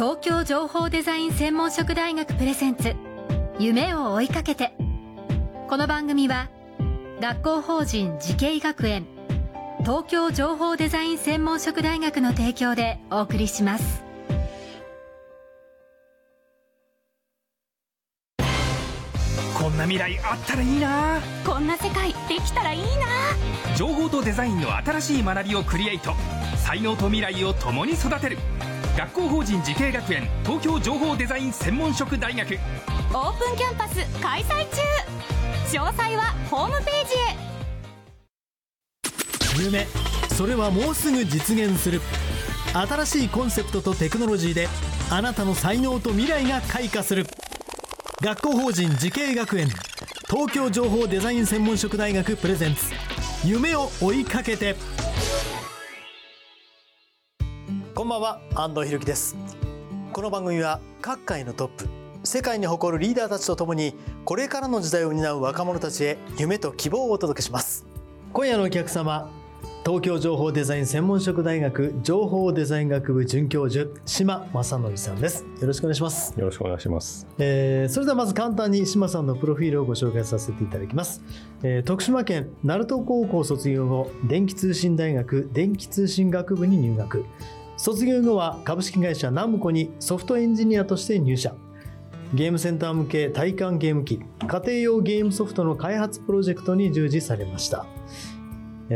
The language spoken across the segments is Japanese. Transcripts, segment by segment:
東京情報デザイン専門職大学プレゼンツ夢を追いかけて。この番組は学校法人慈恵学園東京情報デザイン専門職大学の提供でお送りします。こんな未来あったらいいな。こんな世界できたらいいな。情報とデザインの新しい学びをクリエイト。才能と未来を共に育てる学校法人慈恵学園東京情報デザイン専門職大学。オープンキャンパス開催中。詳細はホームページへ。夢それはもうすぐ実現する。新しいコンセプトとテクノロジーであなたの才能と未来が開花する。学校法人慈恵学園東京情報デザイン専門職大学プレゼンツ。夢を追いかけてんばんは安藤裕樹です。この番組は各界のトップ世界に誇るリーダーたちとともにこれからの時代を担う若者たちへ夢と希望をお届けします。今夜のお客様東京情報デザイン専門職大学情報デザイン学部准教授島正則さんです。よろしくお願いします。よろしくお願いします、えーそれではまず簡単に島さんのプロフィールをご紹介させていただきます、えー徳島県鳴門高校卒業後電気通信大学電気通信学部に入学卒業後は株式会社ナムコにソフトエンジニアとして入社。ゲームセンター向け体感ゲーム機家庭用ゲームソフトの開発プロジェクトに従事されました。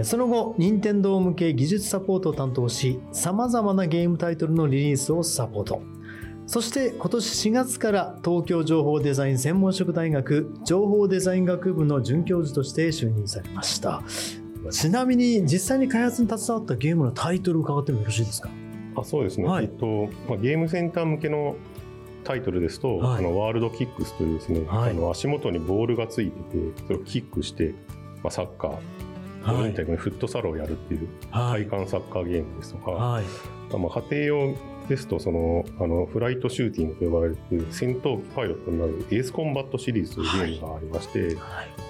その後任天堂向け技術サポートを担当しさまざまなゲームタイトルのリリースをサポート。そして今年4月から東京情報デザイン専門職大学情報デザイン学部の准教授として就任されました。ちなみに実際に開発に携わったゲームのタイトルを伺ってもよろしいですか？あそうですね、はい。えっとまあ、ゲームセンター向けのタイトルですと、はい。あのワールドキックスというですね、はい。あの足元にボールがついててそれをキックして、まあ、サッカー、ボールみたいにフットサルをやるっていうはい。体感サッカーゲームですとか、はい。まあ、家庭用ですとそのあのフライトシューティングと呼ばれる戦闘機パイロットになるエースコンバットシリーズというゲームがありまして、はい。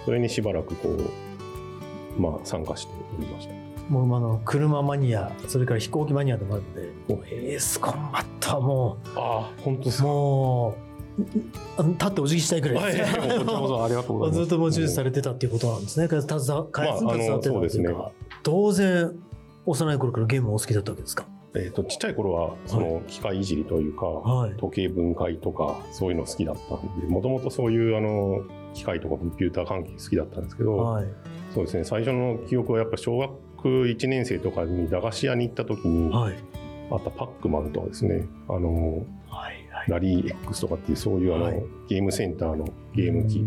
それにしばらくこう、まあ、参加しておりました。もうあの車マニアそれから飛行機マニアでもあるのでもうエースコンバットはもああ本当もう立ってお辞儀したいくらいです、はい、もうこちらこそありがとうございます。ずっともう従事されてたっていうことなんですね。携わってたっていうか、当然幼い頃からゲームをお好きだったわけですか？えっ、と、ちっちゃい頃は、その、機械いじりというか、はい時計分解とか、そういうの好きだったんで、もともとそういう、あの、機械とかコンピューター関係好きだったんですけど、はい。そうですね、最初の記憶はやっぱ小学1年生とかに駄菓子屋に行った時に、はい。あったパックマンとかですね、あの、はい。はい。ラリー X とかっていう、そういうあの、はいゲームセンターのゲーム機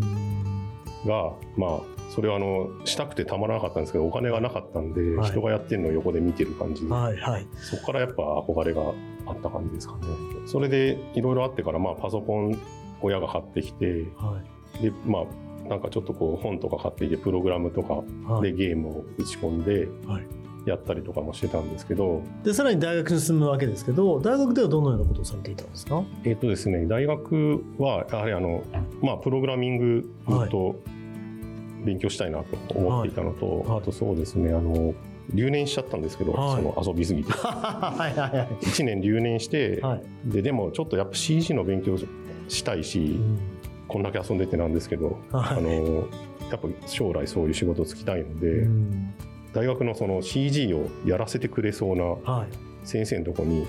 が、まあ、それはあの、したくてたまらなかったんですけど、お金がなかったんで、はい人がやってるのを横で見てる感じで、はい。はい。そこからやっぱ憧れがあった感じですかね。それでいろいろあってから、まあパソコン親が買ってきて、はで、まあなんかちょっとこう本とか買ってきて、プログラムとか。でゲームを打ち込んではい、やったりとかもしてたんですけど、で、さらに大学に進むわけですけど、大学ではどのようなことをされていたんですか？えっ、とですね、大学はやはりあの、まあプログラミングずっと勉強したいなと思っていたのと、はいあとそうですね、あの、留年しちゃったんですけど、はいその遊びすぎて。はい。はい。はい。1年留年して、はい。ででもちょっとやっぱ CG の勉強したいし、うんこんだけ遊んでてなんですけど、はい。あのやっぱ将来そういう仕事つきたいので、うん。大学のその CG をやらせてくれそうなはい。先生のとこに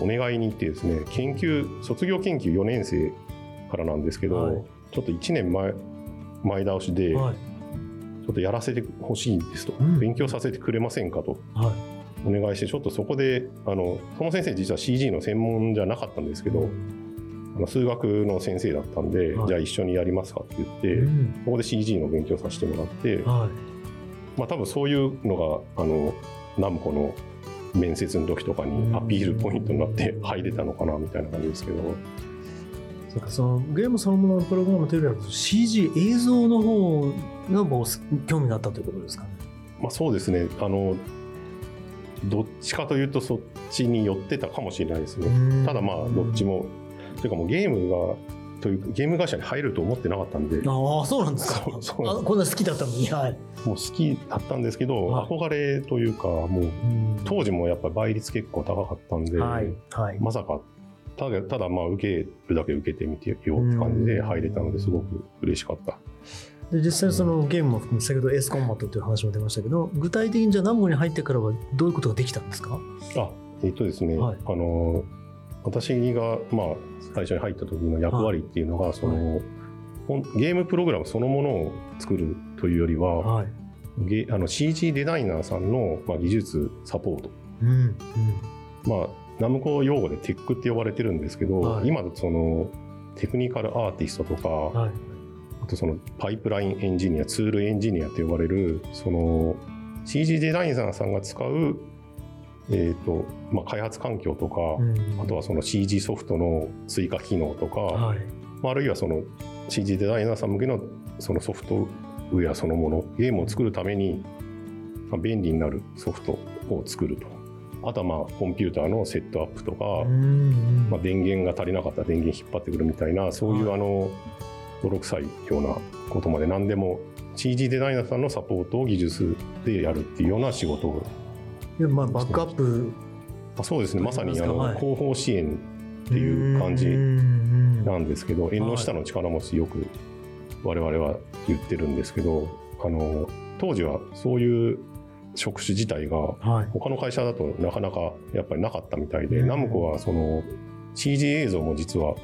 お願いに行ってですね研究卒業研究4年生からなんですけど、はい。ちょっと1年前前倒しで、はい。ちょっとやらせてほしいんですと、うん。勉強させてくれませんかと。はい。お願いしてちょっとそこであのその先生実は CG の専門じゃなかったんですけど、あの数学の先生だったんで、はいじゃあ一緒にやりますかって言って、うんそこで CG の勉強させてもらって、はい。まあ多分そういうのが、あの、ナムコの面接の時とかにアピールポイントになって入れたのかなみたいな感じですけど、そうかそのゲームそのもののプログラムというよりは CG 映像の方がもう興味があったということですかね。まあそうですね、あの、どっちかというとそっちに寄ってたかもしれないですね。ただまあどっちも、というかもうゲームが、というゲーム会社に入ると思ってなかったんで、ああそうなんですか。そうあこんな好きだったのに。はい、もう好きだったんですけど、はい。憧れというか、もう当時もやっぱり倍率結構高かったんで、はいはい。まさかただただまあ受けるだけ受けてみてよって感じで入れたのですごく嬉しかった。で実際そのゲームも含め先ほどエースコンバットという話も出ましたけど具体的にじゃあナムコに入ってからはどういうことができたんですか？あえっ、とですね、はい。あの私がまあ最初に入った時の役割っていうのが、その、ほんゲームプログラムそのものを作るというよりは、はい。ゲあの CG デザイナーさんの、まあ、技術サポート。うんうん。まあナムコ用語でテックって呼ばれてるんですけど、はい。今だとそのテクニカルアーティストとか、はい。あとそのパイプラインエンジニアツールエンジニアと呼ばれるその CG デザイナーさんが使う、えーとまあ、開発環境とか、うん。あとはその CG ソフトの追加機能とか、はい。まああるいはその CG デザイナーさん向けのそのソフトウェアそのものゲームを作るためにまあ便利になるソフトを作ると。あとはまあコンピューターのセットアップとか、うんうん。まあ、電源が足りなかったら電源引っ張ってくるみたいなそういうあの泥臭いようなことまで何でも CG デザイナーさんのサポートを技術でやるっていうような仕事を、いやまあバックアップ。まあ、そうですね。まさにあのはい。広報支援っていう感じうんなんですけど縁の下の力持ちよく我々は言ってるんですけどあの当時はそういう職種自体がはい。他の会社だとなかなかやっぱりなかったみたいで、うん。ナムコはその CG 映像も実は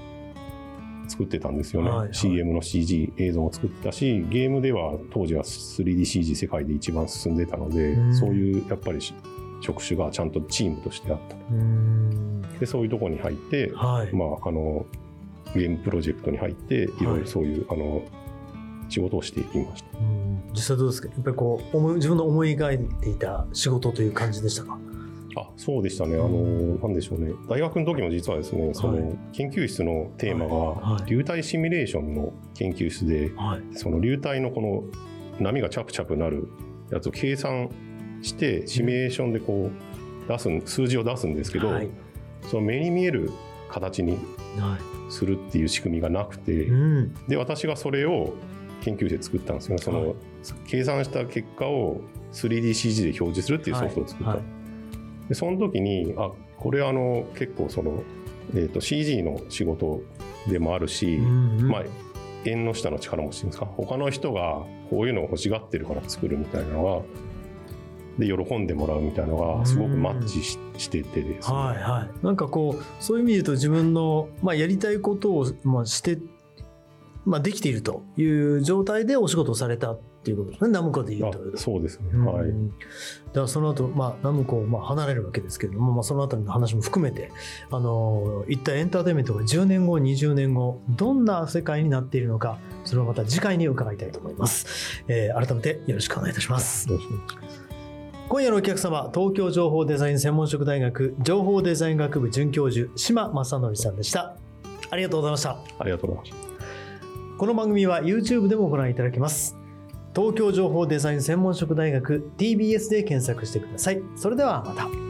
作ってたんですよね、はいはい。CM の CG 映像も作ってたしゲームでは当時は 3DCG 世界で一番進んでたので、うん。そういうやっぱりし職種がちゃんとチームとしてあった。うん。でそういうところに入って、はい。まあ、あのゲームプロジェクトに入ってい。ろいろそういう、あの仕事をしていました。うん。実際どうですか？やっぱりこう思い自分の思い描いていた仕事という感じでしたか？あそうでしたね、あのなんでしょうね、大学の時も実はですね、そはい。の研究室のテーマはい。が、流体シミュレーションの研究室で、はい。その流体のこの波がチャプチャプなるやつを計算して、シミュレーションでこう出すん、数字を出すんですけど、はい。その目に見える形にはするっていう仕組みがなくて、いうん。で私がそれを研究室で作ったんですよね。その、はい計算した結果を 3DCG で表示するっていうソフトを作った、はい。はいでその時にあこれあの結構その、えー、と CG の仕事でもあるし、うんうん。まあ縁の下の力持ちですか？他の人がこういうのを欲しがってるから作るみたいなのがで喜んでもらうみたいなのがすごくマッチししててですね、はいはい、なんかこうそういう意味で言うと自分の、まあ、やりたいことを、まあ、して、まあ、できているという状態でお仕事をされたっていうことですね。ナムコで言うあと。そうですね、うん。はい。だからその後、まあナムコをまあ離れるわけですけれども、まあ、そのあたりの話も含めてあの一体エンターテインメントが10年後20年後どんな世界になっているのかそれをまた次回に伺いたいと思います、えー改めてよろしくお願いいたします今夜のお客様東京情報デザイン専門職大学情報デザイン学部准教授島正則さんでした。ありがとうございました。ありがとうございました。この番組は YouTube でもご覧いただけます。東京情報デザイン専門職大学 TBS で検索してください。それではまた